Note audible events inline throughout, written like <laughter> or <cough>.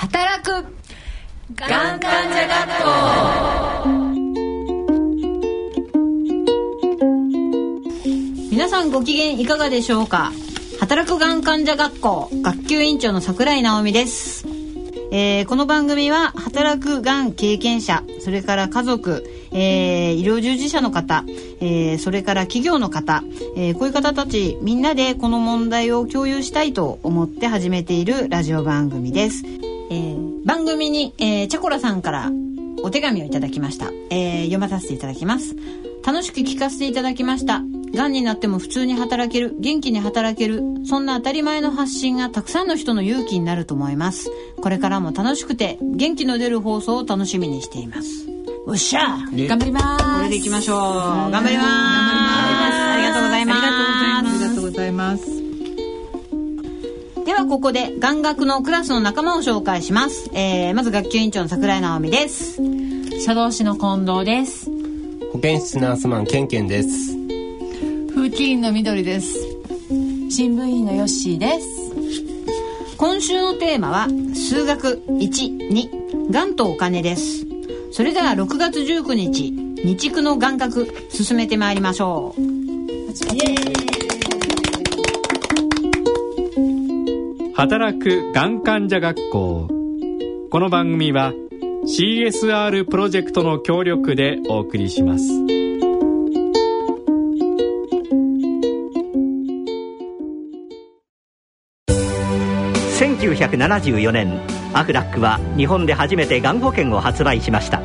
働く。がん患者学校皆さんご機嫌いかがでしょうか？働くがん患者学校学級委員長の桜井直美です。えー、この番組は働くがん経験者それから家族、えー、医療従事者の方、えー、それから企業の方、えこういう方たちみんなでこの問題を共有したいと思って始めているラジオ番組です、え番組に、えチャコラさんからお手紙をいただきました、え読まさせていただきます。楽しく聞かせていただきました。がんになっても普通に働ける元気に働けるそんな当たり前の発信がたくさんの人の勇気になると思います。これからも楽しくて元気の出る放送を楽しみにしています。おっしゃ頑張ります。これでいきましょう。頑張りますここで眼学のクラスの仲間を紹介します、えー、まず学級委員長の桜井直美です。書道士の近藤です。保健室ナースマンケンケンです。風紀委員の緑です。新聞員のヨッシーです。今週のテーマは数学12がんとお金です。それでは6月19日日区の眼学進めてまいりましょう働くがん患者学校。この番組は CSR プロジェクトの協力でお送りします。1974年アフラックは日本で初めてがん保険を発売しました。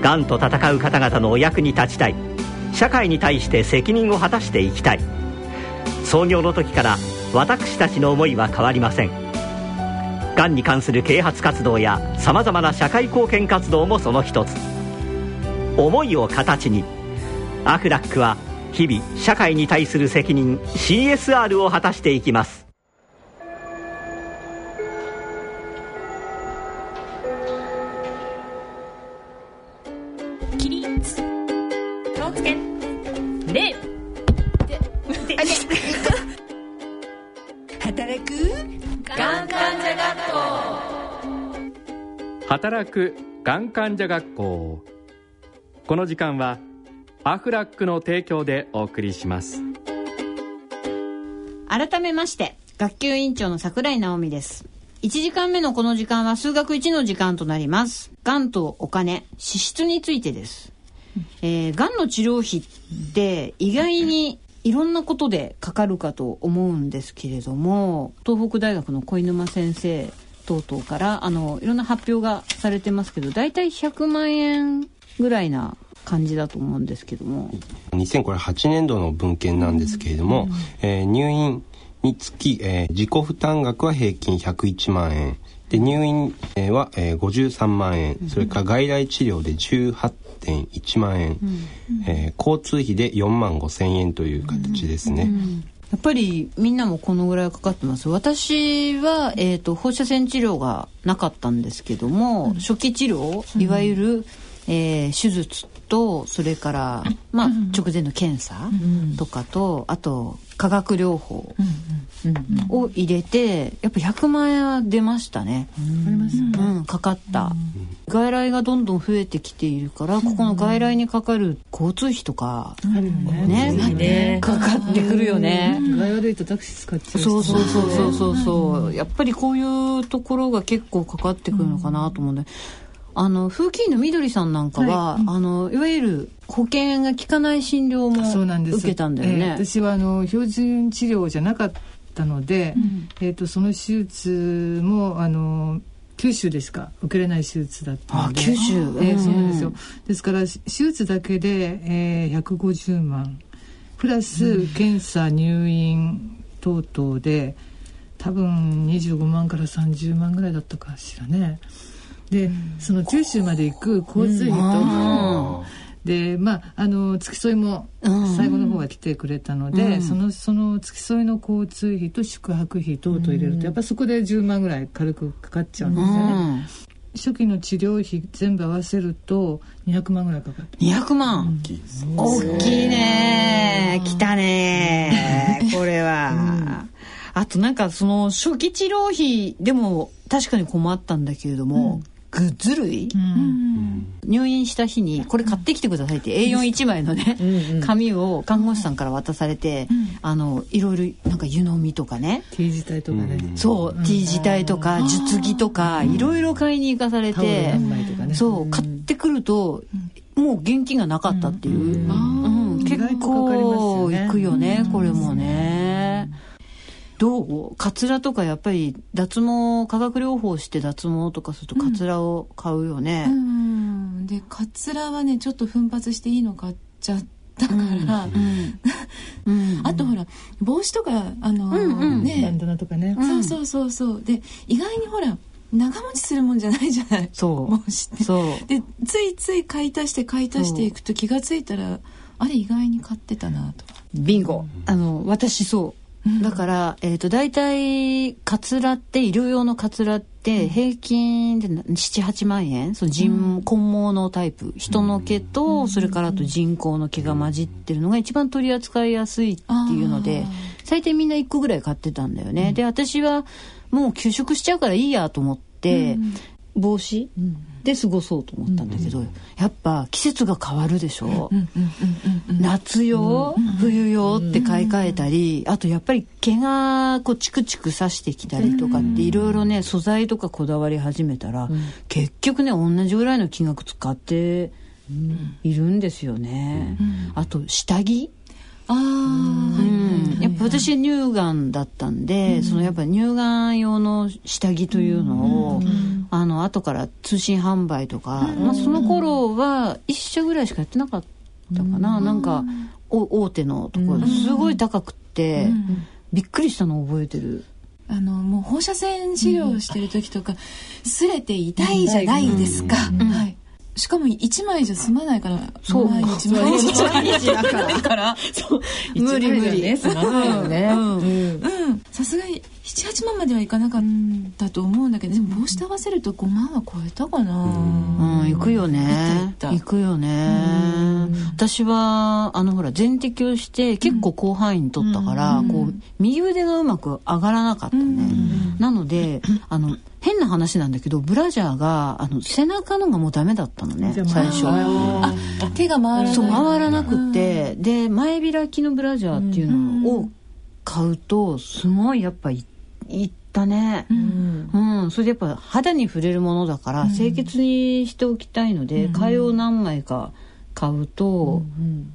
がんと闘う方々のお役に立ちたい。社会に対して責任を果たしていきたい。創業の時から私たちの思いは変わりません。がんに関する啓発活動やさまざまな社会貢献活動もその一つ。思いを形にアフラックは日々社会に対する責任 CSR を果たしていきます。働くがん患者学校。この時間はアフラックの提供でお送りします。改めまして学級委員長の桜井直美です。1時間目のこの時間は数学1の時間となります。がんとお金支出についてです。えー、がんの治療費って意外にいろんなことでかかるかと思うんですけれども東北大学の小沼先生等々からあのいろんな発表がされてますけど大体100万円ぐらいな感じだと思うんですけども。2008年度の文献なんですけれども、うん、えー、入院につき、えー、自己負担額は平均101万円。で入院は、えー、53万円、それから外来治療で18.1万円、うん、えー、交通費で4万5千円という形ですね。うんやっぱりみんなもこのぐらいかかってます。私は、えーと、放射線治療がなかったんですけども、うん、初期治療いわゆる、うん、えー、手術とそれから、まあ、直前の検査とかと、あと化学療法を入れてやっぱ100万円は出ましたね。うん、かかった、外来がどんどん増えてきているからここの外来にかかる交通費とか、ねねかかってくるよね。悪いとタクシー使っちゃうそうそうそうそうそうそう。やっぱりこういうところが結構かかってくるのかなと思うんで。あの風紀委員のみどりさんなんかは、はい、あのいわゆる保険が効かない診療も受けたんだよね。えー、私はあの標準治療じゃなかったので、うん、えっ、とその手術もあの九州ですか受けれない手術だったので。九州、えー、そうなんですよ。ですから手術だけで、えー、150万。プラス検査入院等々で多分25万から30万ぐらいだったかしらね。でその九州まで行く交通費と、でまああの付き添いも最後の方が来てくれたので、うん、そのその付き添いの交通費と宿泊費等々入れると、うん、やっぱそこで10万ぐらい軽くかかっちゃうんですよね。うん。初期の治療費全部合わせると200万ぐらいかかって200万、うん、大きいね。来たね。これは、あとなんかその初期治療費でも確かに困ったんだけれども、グッズ類、入院した日にこれ買ってきてくださいって A41 枚のね紙を看護師さんから渡されて、あのいろいろなんか湯飲みとかね。T 字体とかね、そう T 字体とか術着とかいろいろ買いに行かされてね。そう買ってくるともう現金がなかったっていう、うん。結構いくよねこれもね。どう？カツラとかやっぱり脱毛化学療法して脱毛とかするとカツラを買うよね。うん。でカツラはねちょっと奮発していいの買っちゃったから、うん。あとほら帽子とかあの、バね。ンダナとかね、そうそうそうそう。で意外にほら長持ちするもんじゃない？じゃないそう。帽子って。そう。でついつい買い足して買い足していくと気がついたらあれ意外に買ってたなと。かビンゴ。あの、私そう。だから、えっ、と、大体、カツラって、医療用のカツラって、平均でな7、8万円。その人、根毛のタイプ。人の毛と、それからあと人工の毛が混じってるのが一番取り扱いやすいっていうので、最低みんな1個ぐらい買ってたんだよね。で、私は、もう休職しちゃうからいいやと思って、帽子？で過ごそうと思ったんだけど、やっぱ季節が変わるでしょ、夏用、冬用って買い替えたりあとやっぱり毛がこうチクチク刺してきたりとかっていろいろね素材とかこだわり始めたら、結局ね同じぐらいの金額使っているんですよね。あと下着？ああ、うん、やっぱ私乳がんだったんで、そのやっぱ乳がん用の下着というのを、あの後から通信販売とか、まあ、その頃は1社ぐらいしかやってなかったかな、なんかお大手のところですごい高くって、びっくりしたのを覚えてる。あのもう放射線治療してる時とか擦れて痛いじゃないですか、はいしかも1枚じゃ済まないからそう。毎日毎日毎日だから。から無理無理。ねすまないよね、うん。うん。さすがに78万まではいかなかったと思うんだけどでも帽子と合わせると5万は超えたかな。うん、行くよね。行った行行くよね。私は、あの、ほら、全摘をして、結構広範囲に取ったから、こう、右腕がうまく上がらなかったね。なので、あの、変な話なんだけど、ブラジャーが、あの、背中のがもうダメだったのね最初。あ手が回らない。そう、回らなくって、で、前開きのブラジャーっていうのを買うと、すごいやっぱい、いったね。うん、それでやっぱ肌に触れるものだから清潔にしておきたいので、替えを何枚か買うと、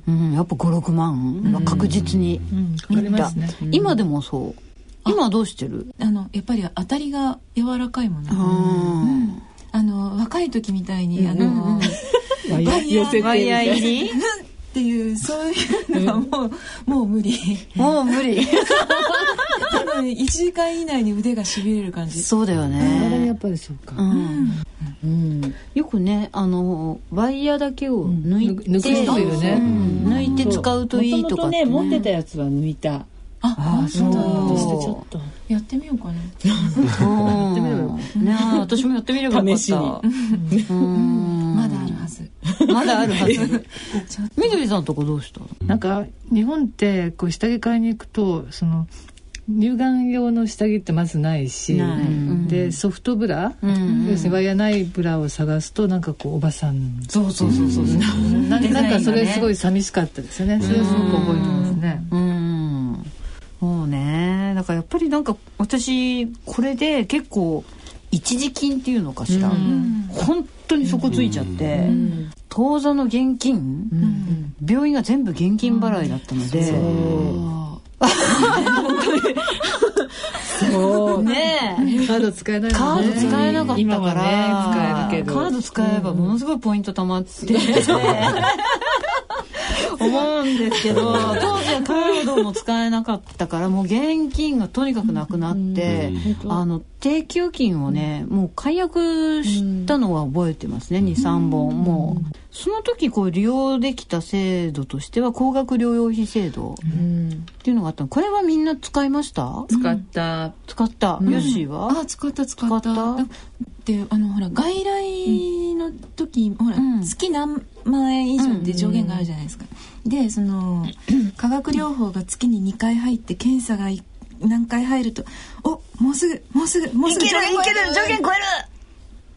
うんやっぱ56万は確実にいった、ね、今でもそう。今はどうしてる？あのやっぱり当たりが柔らかいもの、うん。あの若い時みたいにあの、ワイヤー入りっていうそういうのはもうもう無理。もう無理 <laughs> 多分1時間以内に腕がしびれる感じ。そうだよあれやねっぱりそうか、うん。うん、よくねあのワイヤーだけを抜いて、抜く人いるね。うん。抜いて使うといいとかって、ね。持ってたやつは抜いた。あそうとしてちょっとやってみようかな。うん。ねえ私もやってみればよかった。試しに。うん。<laughs> まだあるはず。まだあるはず。<laughs> みどりさんとこどうしたなんか日本ってこう下着買いに行くとその乳がん用の下着ってまずないしない。うん。でソフトブラ、うん。要するにワイヤーないブラを探すとなんかこうおばさん。そうそうそうそうななんかそれすごいい寂しかったですよね。それはすごく覚えてますね。うん。もうね。だからやっぱりなんか私これで結構一時金っていうのかしら、本当に底ついちゃって、当座の現金、病院が全部現金払いだったので、そう。ねえ。カード使えないね。ード使えなかった今から、はね使えるけど。カード使えばものすごいポイント貯まって、思うんですけど <laughs> 当時はカードも使えなかったからもう現金がとにかくなくなって、あの定期預金をねもう解約したのは覚えてますね23本。もうその時こう利用できた制度としては高額療養費制度っていうのがあったの。これはみんな使いました？使った。使った、ヨッシーは？あ使った使った。使った？であのほら外来の時、ほら、うん。月何万円以上って上限があるじゃないですか、でその <clears throat> 化学療法が月に2回入って検査が1何回入るとおもうすぐもうすぐもうすぐいけるいける上限超える。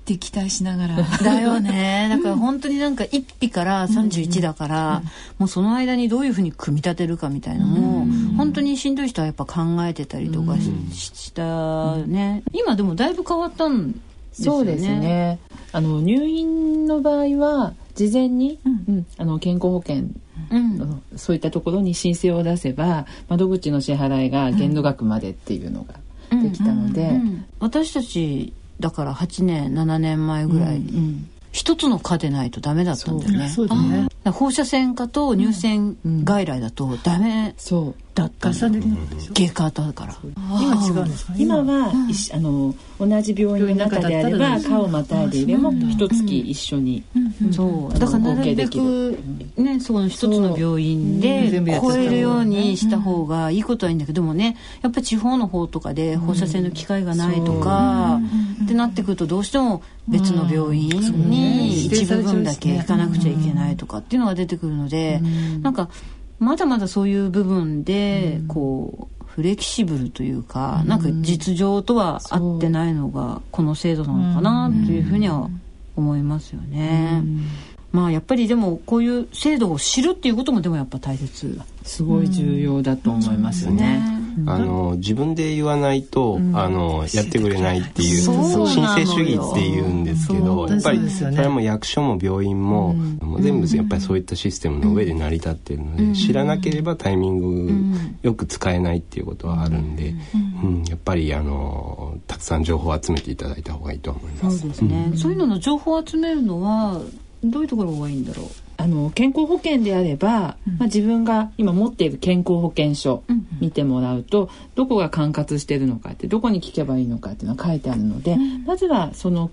って期待しながら。<laughs> だよね。だから本当になんか1匹から31だから、もうその間にどういうふうに組み立てるかみたいなのも、本当にしんどい人はやっぱ考えてたりとかし,、したね。今でもだいぶ変わったんですよね。そうですね。あの入院の場合は事前に、うんあの健康保険うん。のそういったところに申請を出せば窓口の支払いが限度額までっていうのができたので、うん私たちだから8年7年前ぐらいに一つの科でないとダメだったんだよね。そうだね。放射線科と乳腺外来だとダメ。そうだったの。重ねるのでしょ？外科だから。今違うんですか？今は、いしあの同じ病院の中であれば科をまたいでいれば一月一緒に、そうだからなるべくねその一つの病院で超えるようにした方がいいことはいいんだけどでもねやっぱり地方の方とかで放射線の機会がないとかってなってくるとどうしても別の病院に一部分だけ行かなくちゃいけないとかっていうのが出てくるのでなんかまだまだそういう部分でこうフレキシブルというかなんか実情とは合ってないのがこの制度なのかなというふうには思いますよね。まあやっぱりでもこういう制度を知るっていうこともでもやっぱ大切すごい重要だと思いますよね。あの自分で言わないと、あのやってくれないっていう申請主義って言うんですけどやっぱりそれも役所も病院も,、もう全部やっぱりそういったシステムの上で成り立ってるので、知らなければタイミングよく使えないっていうことはあるんで、うん。やっぱりあのたくさん情報を集めていただいた方がいいと思います。そうですね、そういうのの情報を集めるのはどういうところがいいんだろう？あの健康保険であれば、まあ、自分が今持っている健康保険証見てもらうと、どこが管轄してるのかってどこに聞けばいいのかっていうのが書いてあるので、まずはその、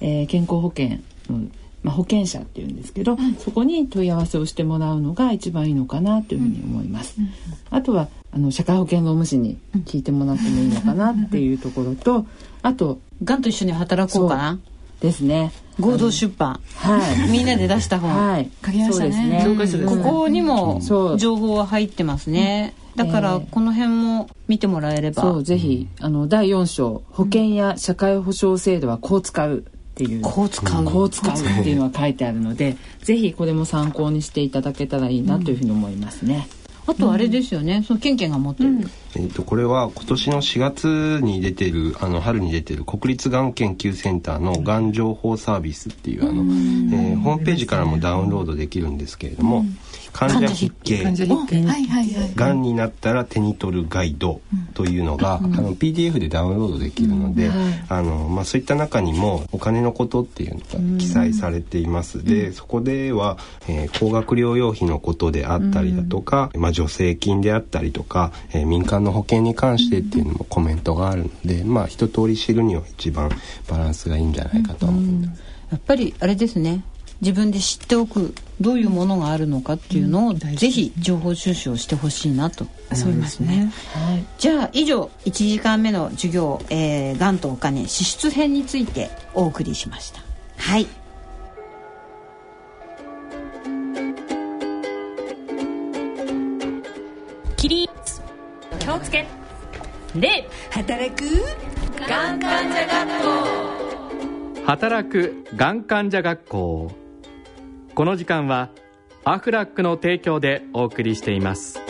えー健康保険の、まあ、保険者っていうんですけど、そこに問い合わせをしてもらうのが一番いいのかなというふうに思います。あとはあの社会保険労務士に聞いてもらってもいいのかなっていうところとあとがんと一緒に働こうかなですね。合同出版。はい。みんなで出した本、はい。書きましたね。そうです教科書ですここにも情報は入ってますね、だからこの辺も見てもらえれば、そうぜひあの第4章保険や社会保障制度はこう使うっていう。こう使う、こう使うっていうのが書いてあるのでぜひこれも参考にしていただけたらいいなというふうに思いますね。あとあれですよね、そのケンケンが持ってる、えー、とこれは今年の4月に出てるあの春に出てる国立がん研究センターのがん情報サービスっていうあの、えーホームページからもダウンロードできるんですけれども、患者筆記。患者筆見はいはいはい。がんになったら手に取るガイドというのが、あの PDF でダウンロードできるので、あのまあ、そういった中にもお金のことっていうのが記載されています、でそこでは、えー高額療養費のことであったりだとか、まあ、助成金であったりとか、えー民間の保険に関してっていうのもコメントがあるので、まあ、一通り知るには一番バランスがいいんじゃないかと思います。やっぱりあれですね自分で知っておくどういうものがあるのかっていうのを、ぜひ情報収集をしてほしいなと思いますね。じゃあ以上1時間目の授業「えー、がんとお金支出編」についてお送りしました。はい。起立気をつけ。礼働く働くがん患者学校この時間はアフラックの提供でお送りしています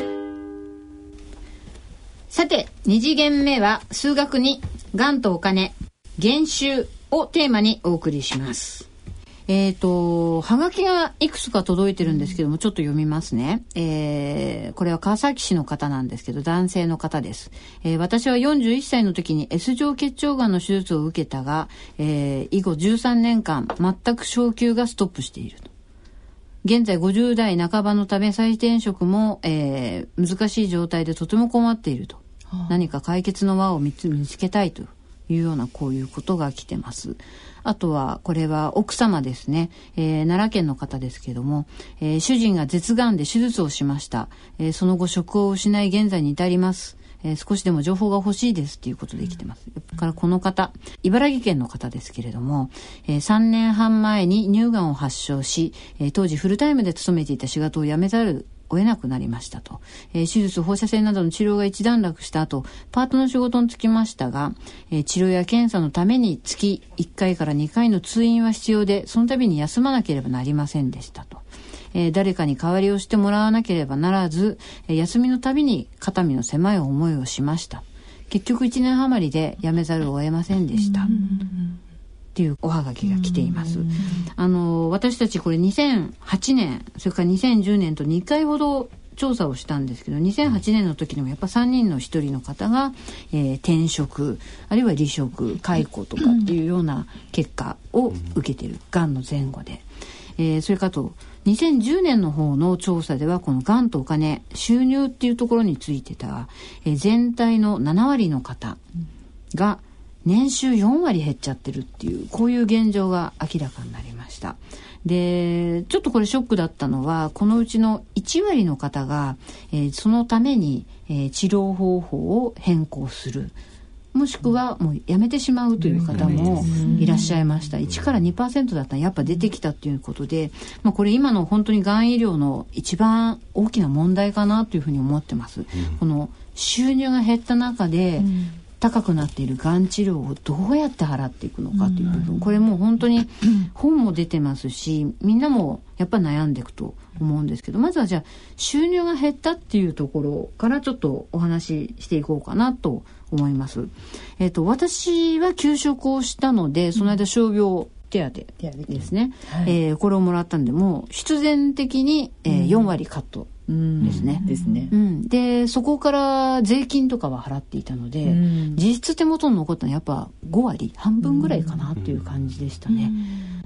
さて2次元目は数学に「がんとお金減収」をテーマにお送りします。えっ、と、はがきがいくつか届いてるんですけども、ちょっと読みますね。えー、これは川崎市の方なんですけど、男性の方です。えー私は41歳の時に S 状結腸がんの手術を受けたが、えー以後13年間、全く昇給がストップしていると。現在50代半ばのため再転職も、えー難しい状態でとても困っていると。何か解決の輪を見つ見つけたいというようなこういうことが来てます。あとは、これは奥様ですね。えー奈良県の方ですけども、えー主人が舌がんで手術をしました。えーその後職を失い現在に至ります。えー少しでも情報が欲しいですっていうことで来てます。それからこの方、茨城県の方ですけれども、えー3年半前に乳がんを発症し、えー当時フルタイムで勤めていた仕事を辞めざるを得なくなりましたと、えー手術放射線などの治療が一段落した後パートの仕事に就きましたが、えー治療や検査のために月1回から2回の通院は必要でその度に休まなければなりませんでしたと。えー誰かに代わりをしてもらわなければならず、えー休みのたびに肩身の狭い思いをしました。結局1年余りで辞めざるを得ませんでした、っていうおはがきが来ています。あの私たちこれ2008年それから2010年と2回ほど調査をしたんですけど2008年の時にもやっぱ3人の1人の方が、えー転職あるいは離職解雇とかっていうような結果を受けてる。がんの前後で、えーそれかと2010年の方の調査ではこのがんとお金収入っていうところについてた、えー全体の7割の方が年収4割減っちゃってるっていうこういう現状が明らかになりました。でちょっとこれショックだったのはこのうちの1割の方が、えーそのために、えー治療方法を変更する。もしくはもうやめてしまうという方もいらっしゃいました。1から2%だったらやっぱ出てきたっていうことで、まあ、これ今の本当にがん医療の一番大きな問題かなというふうに思ってます。この収入が減った中で、高くなっているがん治療をどうやって払っていくのかという部分、これもう本当に本も出てますしみんなもやっぱ悩んでいくと思うんですけどまずはじゃあ収入が減ったっていうところからちょっとお話ししていこうかなと思います。えっ、と私は休職をしたのでその間傷病手当ですね、えーこれをもらったんでもう必然的に、えー4割カットですね。ですね。う。ん、でそこから税金とかは払っていたので、うん。実質手元に残ったのはやっぱ5割半分ぐらいかなっていう感じでしたね、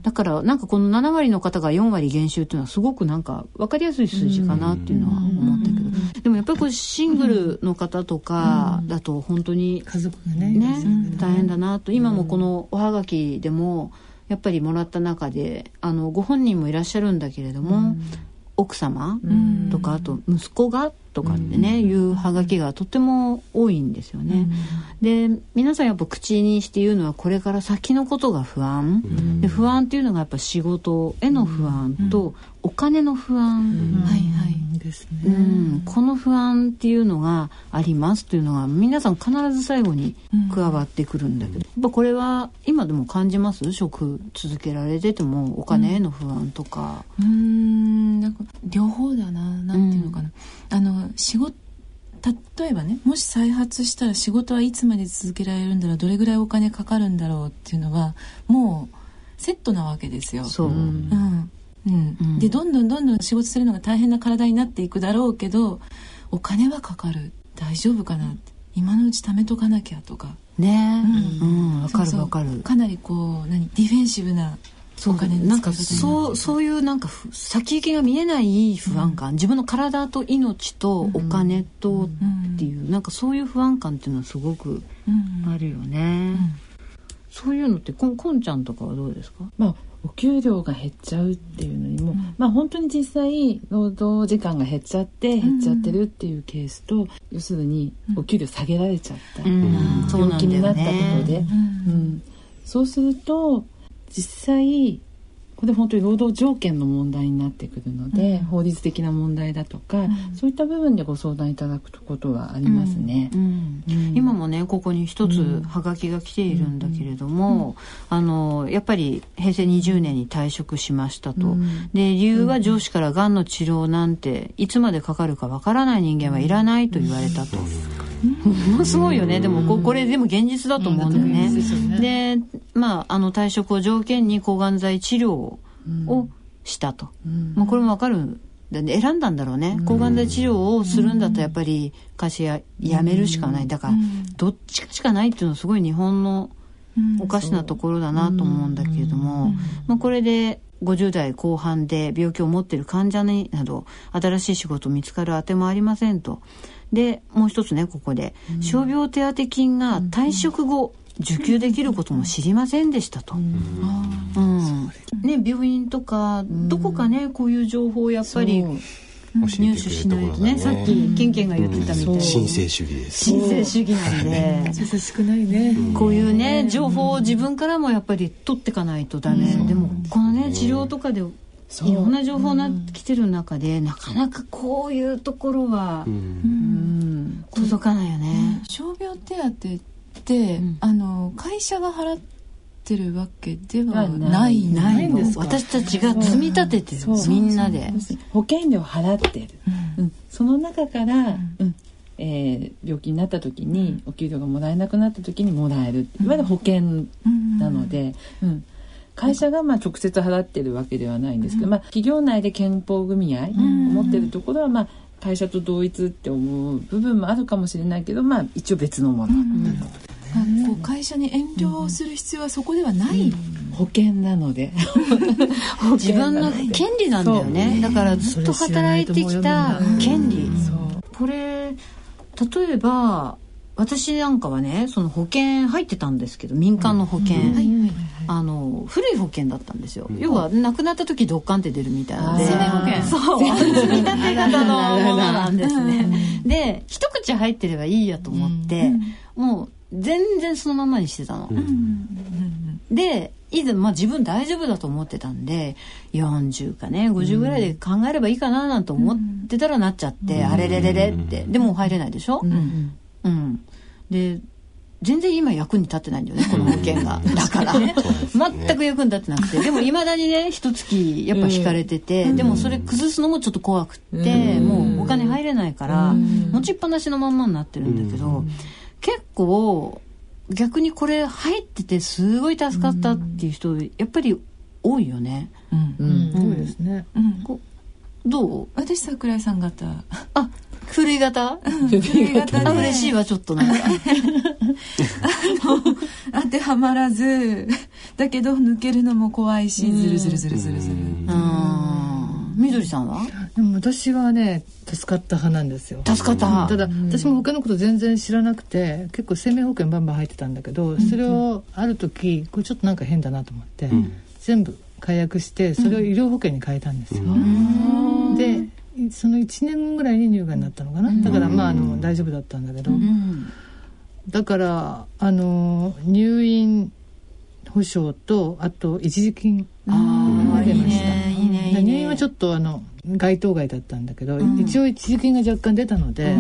だからなんかこの7割の方が4割減収っていうのはすごくなんか分かりやすい数字かなっていうのは思ったけど、でもやっぱりこれシングルの方とかだと本当に家族がねね、大変だなと。今もこのおはがきでもやっぱりもらった中であのご本人もいらっしゃるんだけれども、奥様とかあと息子がとかってね、いうはがきがとても多いんですよね。で皆さんやっぱ口にして言うのはこれから先のことが不安、で不安っていうのがやっぱ仕事への不安とお金の不安、はいはいですうね、ん、この不安っていうのがありますというのが皆さん必ず最後に加わってくるんだけど、やっぱこれは今でも感じます。職続けられててもお金への不安とか、うーんなんか両方だななんていうのかな、あの仕事例えばねもし再発したら仕事はいつまで続けられるんだろうどれぐらいお金かかるんだろうっていうのはもうセットなわけですよ。そう、うんうん。うん。でどんどんどんどん仕事するのが大変な体になっていくだろうけどお金はかかる。大丈夫かなって。今のうち貯めとかなきゃとか。ね。え、ううん。わかるわかる。かなりこう何？ディフェンシブなそう。お金のなんかそうそういうなんかふ先行きが見えない不安感、自分の体と命とお金とっていう、なんかそういう不安感っていうのはすごくうん。あるよね、そういうのってこんこんちゃんとかはどうですか？まあお給料が減っちゃうっていうのにも、まあ本当に実際労働時間が減っちゃって減っちゃってるっていうケースと、要するにお給料下げられちゃった、うん。病気になったことね。で、うん。そうすると実際これ本当に労働条件の問題になってくるので、法律的な問題だとか、そういった部分でご相談いただくことはありますね。うん。今もねここに一つはがきが来ているんだけれども、あのやっぱり平成20年に退職しましたと、で理由は上司からがんの治療なんていつまでかかるかわからない人間はいらないと言われたと。もの <laughs> すごいよね。でもここれでも現実だと思うん。だよね。でまああの退職を条件に抗がん剤治療をしたと、まあ、これもわかる。選んだんだろうね。抗がん剤治療をするんだったらやっぱり会社ややめるしかない。だからどっちかしかないっていうのはすごい日本のおかしなところだなと思うんだけれども、まあ、これで50代後半で病気を持っている患者になど新しい仕事見つかるあてもありませんと。でもう一つねここで。傷病手当金が退職後受給できることも知りませんでしたと。うん。ね、病院とかどこかねこういう情報をやっぱり入手しないとねさっきケンケンが言ってたみたいに。申請主義です申請主義なんで。優しくないね、こういうね情報を自分からもやっぱり取っていかないとダメ。でもこのね治療とかでそう。いろんな情報なってきてる中で、なかなかこういうところは、うん。うん届かないよね。傷病手当って、ん。あの会社が払ってるわけでははなないいないのんですか？私たちが積み立ててるみんなで。保険料払ってる、うん。その中から、うん。えー病気になった時にお給料がもらえなくなった時にもらえるいわゆる保険なので、うん。会社がまあ直接払ってるわけではないんですけど、まあ、企業内で健康組合を持ってるところは、まあ、会社と同一って思う部分もあるかもしれないけど、まあ、一応別のもの、あこう会社に遠慮する必要はそこではない、保険なので。<laughs> 自分の権利なんだよね。だからずっと働いてきた権利。これ、例えば、私なんかはね、その保険入ってたんですけど、民間の保険。あの、古い保険だったんですよ。要は、亡くなった時ドッカンって出るみたいな。ので。生命保険。そう。積み立て型のもの。なんですね。で、一口入ってればいいやと思って、もう全然そのままにしてたの。で、以前、まあ自分大丈夫だと思ってたんで、40かね、50ぐらいで考えればいいかななんて思ってたらなっちゃって、あれれれれって。でもう入れないでしょ？うん。で、全然今役に立ってないんだよね、この保険が。だから。全く役に立ってなくて。でも未だにね、一月やっぱ引かれてて、でもそれ崩すのもちょっと怖くって、もうお金入れないから、持ちっぱなしのまんまになってるんだけど、結構、逆にこれ入っててすごい助かったっていう人、やっぱり多いよね。うん。そうですね。どう？私桜井さん方あ、古い型古い型で。あ、嬉しいわ、ちょっとなんか。当てはまらずだけど抜けるのも怖いしずるずるずるずるずる。うん。みどりさんは？でも私はね助かった派なんですよ。助かった。ただ私も保険のこと全然知らなくて結構生命保険バンバン入ってたんだけどそれをある時これちょっとなんか変だなと思って全部解約してそれを医療保険に変えたんですよ。でその1年後ぐらいに乳がんになったのかな？だからまああの大丈夫だったんだけど。うん。だからあの入院保証とあと一時金ああ、出ました。ね、いいね、いいね。入院はちょっとあの該当外だったんだけど、一応一時金が若干出たので,、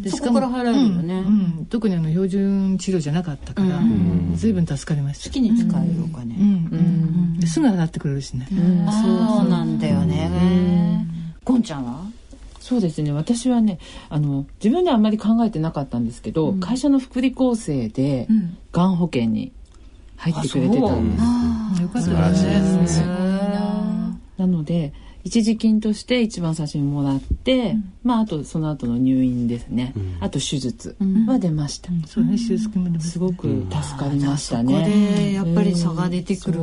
でそこから払えるよね。うんうん。特にあの標準治療じゃなかったから、随分助かりました。好きに使えるお金。うん。うん。ですぐ払ってくれるしね、そうなんだよね。ゴンちゃんは？そうですね。私はねあの自分ではあんまり考えてなかったんですけど、会社の福利厚生で、がん保険に入ってくれてたんです。よかったですね。なので一時金として一番最初にもらって、まああとその後の入院ですね、あと手術は出ました、そうね手術金も出ますすごく助かりましたそこね、でやっぱり差が出てくる。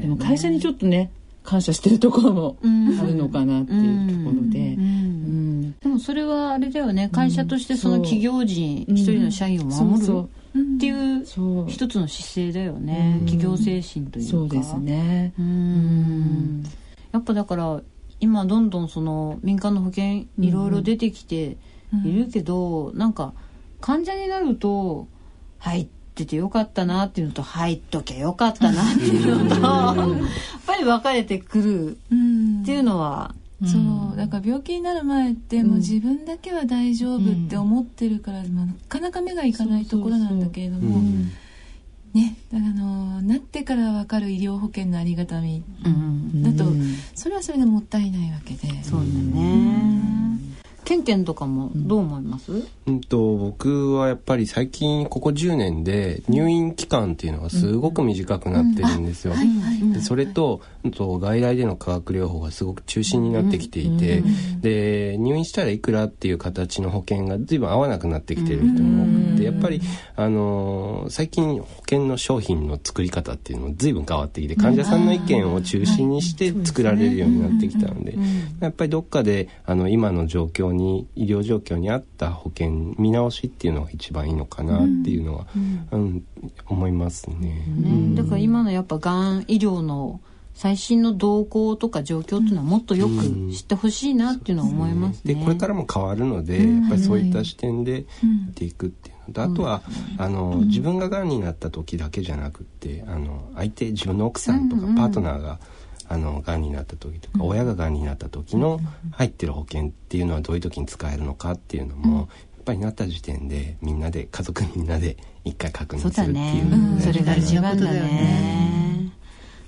でも。会社にちょっとね感謝してるところもあるのかなっていうところで、うん。でもそれはあれだよね。会社としてその企業人一人の社員を守るっていう一つの姿勢だよね。企業精神というか。そうですね。うん。やっぱだから今どんどんその民間の保険いろいろ出てきているけど、なんか患者になると入っててよかったなっていうのと入っときゃよかったなっていうのとやっぱり分かれてくるっていうのは、そうだから病気になる前ってもう自分だけは大丈夫って思ってるから、まあ、なかなか目がいかないところなんだけれども、ねだからあのなってから分かる医療保険のありがたみ。うん、だと、それはそれでもったいないわけで。そうだね。ケンケンとかもどう思います？うんと僕はやっぱり最近ここ10年で入院期間っていうのがすごく短くなってるんですよ。でそれとうんと外来での化学療法がすごく中心になってきていて、で入院したらいくらっていう形の保険が随分合わなくなってきてる人も多くてやっぱりあのー最近保険の商品の作り方っていうのも随分変わってきて患者さんの意見を中心にして作られるようになってきたのでやっぱりどっかであの今の状況に医療状況に合った保険見直しっていうのが一番いいのかなっていうのは、うん思いますね。ね、だから今のやっぱがん医療の最新の動向とか状況っていうのはもっとよく知ってほしいなっていうのは思いますね。でこれからも変わるので、やっぱりそういった視点で見ていくっていうのと、あとは、あの自分ががんになった時だけじゃなくってあの相手自分の奥さんとかパートナーが、ああのがんになった時とか、親ががんになった時の入ってる保険っていうのはどういう時に使えるのかっていうのも、やっぱりなった時点でみんなで家族みんなで一回確認するだっていうので、ね。それが一番だ大事なことだよね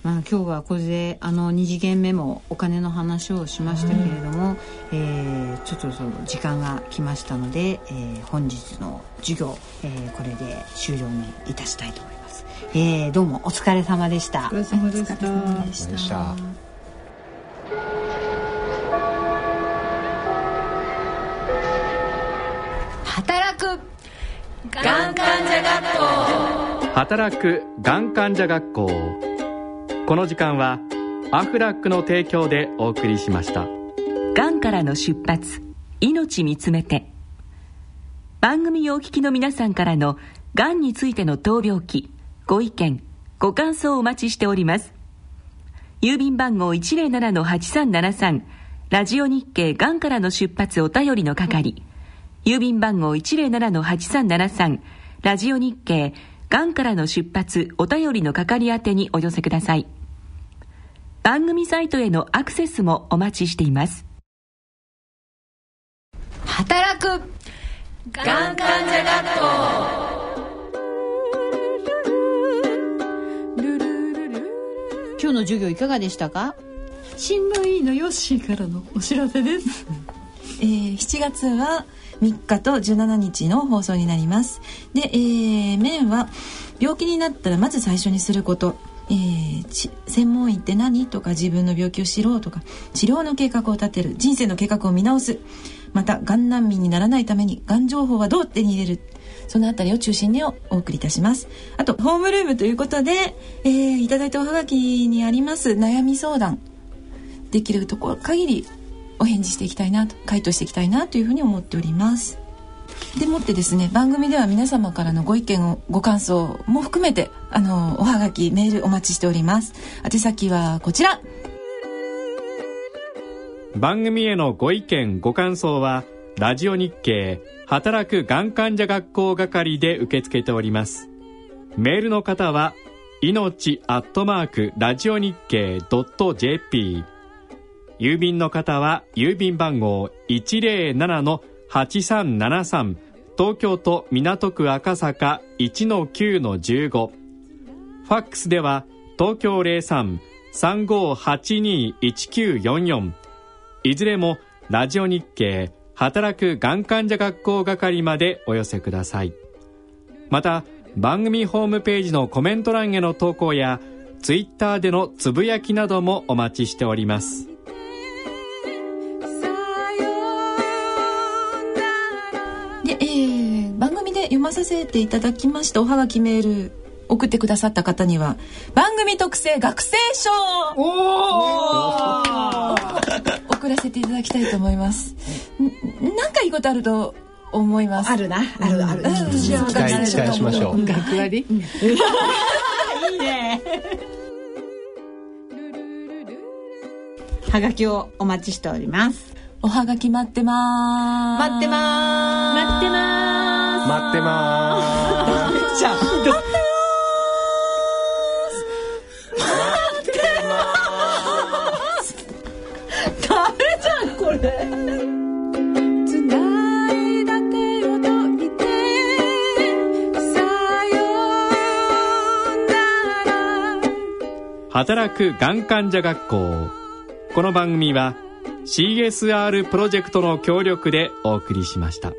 まあ、今日はこれであの2次元目もお金の話をしましたけれども、えーちょっとその時間が来ましたので、えー本日の授業、えーこれで終了にいたしたいと思います、えーどうもお疲れ様でした。お疲れ様でした。働く。がん患者学校働くがん患者学校この時間はアフラックの提供でお送りしました。がんからの出発命見つめて。番組をお聞きの皆さんからのがんについての闘病記ご意見ご感想をお待ちしております。郵便番号107-8373ラジオ日経がんからの出発お便りの係。郵便番号107-8373ラジオ日経がんからの出発お便りの係宛てにお寄せください。番組サイトへのアクセスもお待ちしています。働く。がん患者学校今日の授業いかがでしたか？新聞委員のヨッシーからのお知らせです、<laughs> えー、7月は3日と17日の放送になります。で、えー、面は病気になったらまず最初にすることえー専門医って何？とか自分の病気を知ろうとか治療の計画を立てる人生の計画を見直す。またがん難民にならないためにがん情報はどう手に入れる？そのあたりを中心にお送りいたします。あとホームルームということで、えーいただいたおはがきにあります悩み相談。できるところ限りお返事していきたいなと回答していきたいなというふうに思っております。でもってですね番組では皆様からのご意見をご感想も含めてあのおはがきメールお待ちしております。宛先はこちら。番組へのご意見ご感想はラジオ日経働くがん患者学校係で受け付けております。メールの方は命アットマークラジオ日経 .jp 郵便の方は郵便番号107の8373東京都港区赤坂1-9-15ファックスでは東京03-3582-1944いずれもラジオ日経働くがん患者学校係までお寄せください。また番組ホームページのコメント欄への投稿やツイッターでのつぶやきなどもお待ちしております。まさせていただきましたおはがきメール送ってくださった方には番組特製学生証を送らせていただきたいと思います。ん。なんかいいことあると思います。あるな。あるある、うん。期待期待しましょう。学割いいね。はがきをお待ちしております。おはがき待ってまーす。待ってまーす。待ってま待ってまーす。じゃあどダメじゃんこれ。つないだ手を解いてさよなら。働くがん患者学校。この番組は CSR プロジェクトの協力でお送りしました。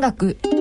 学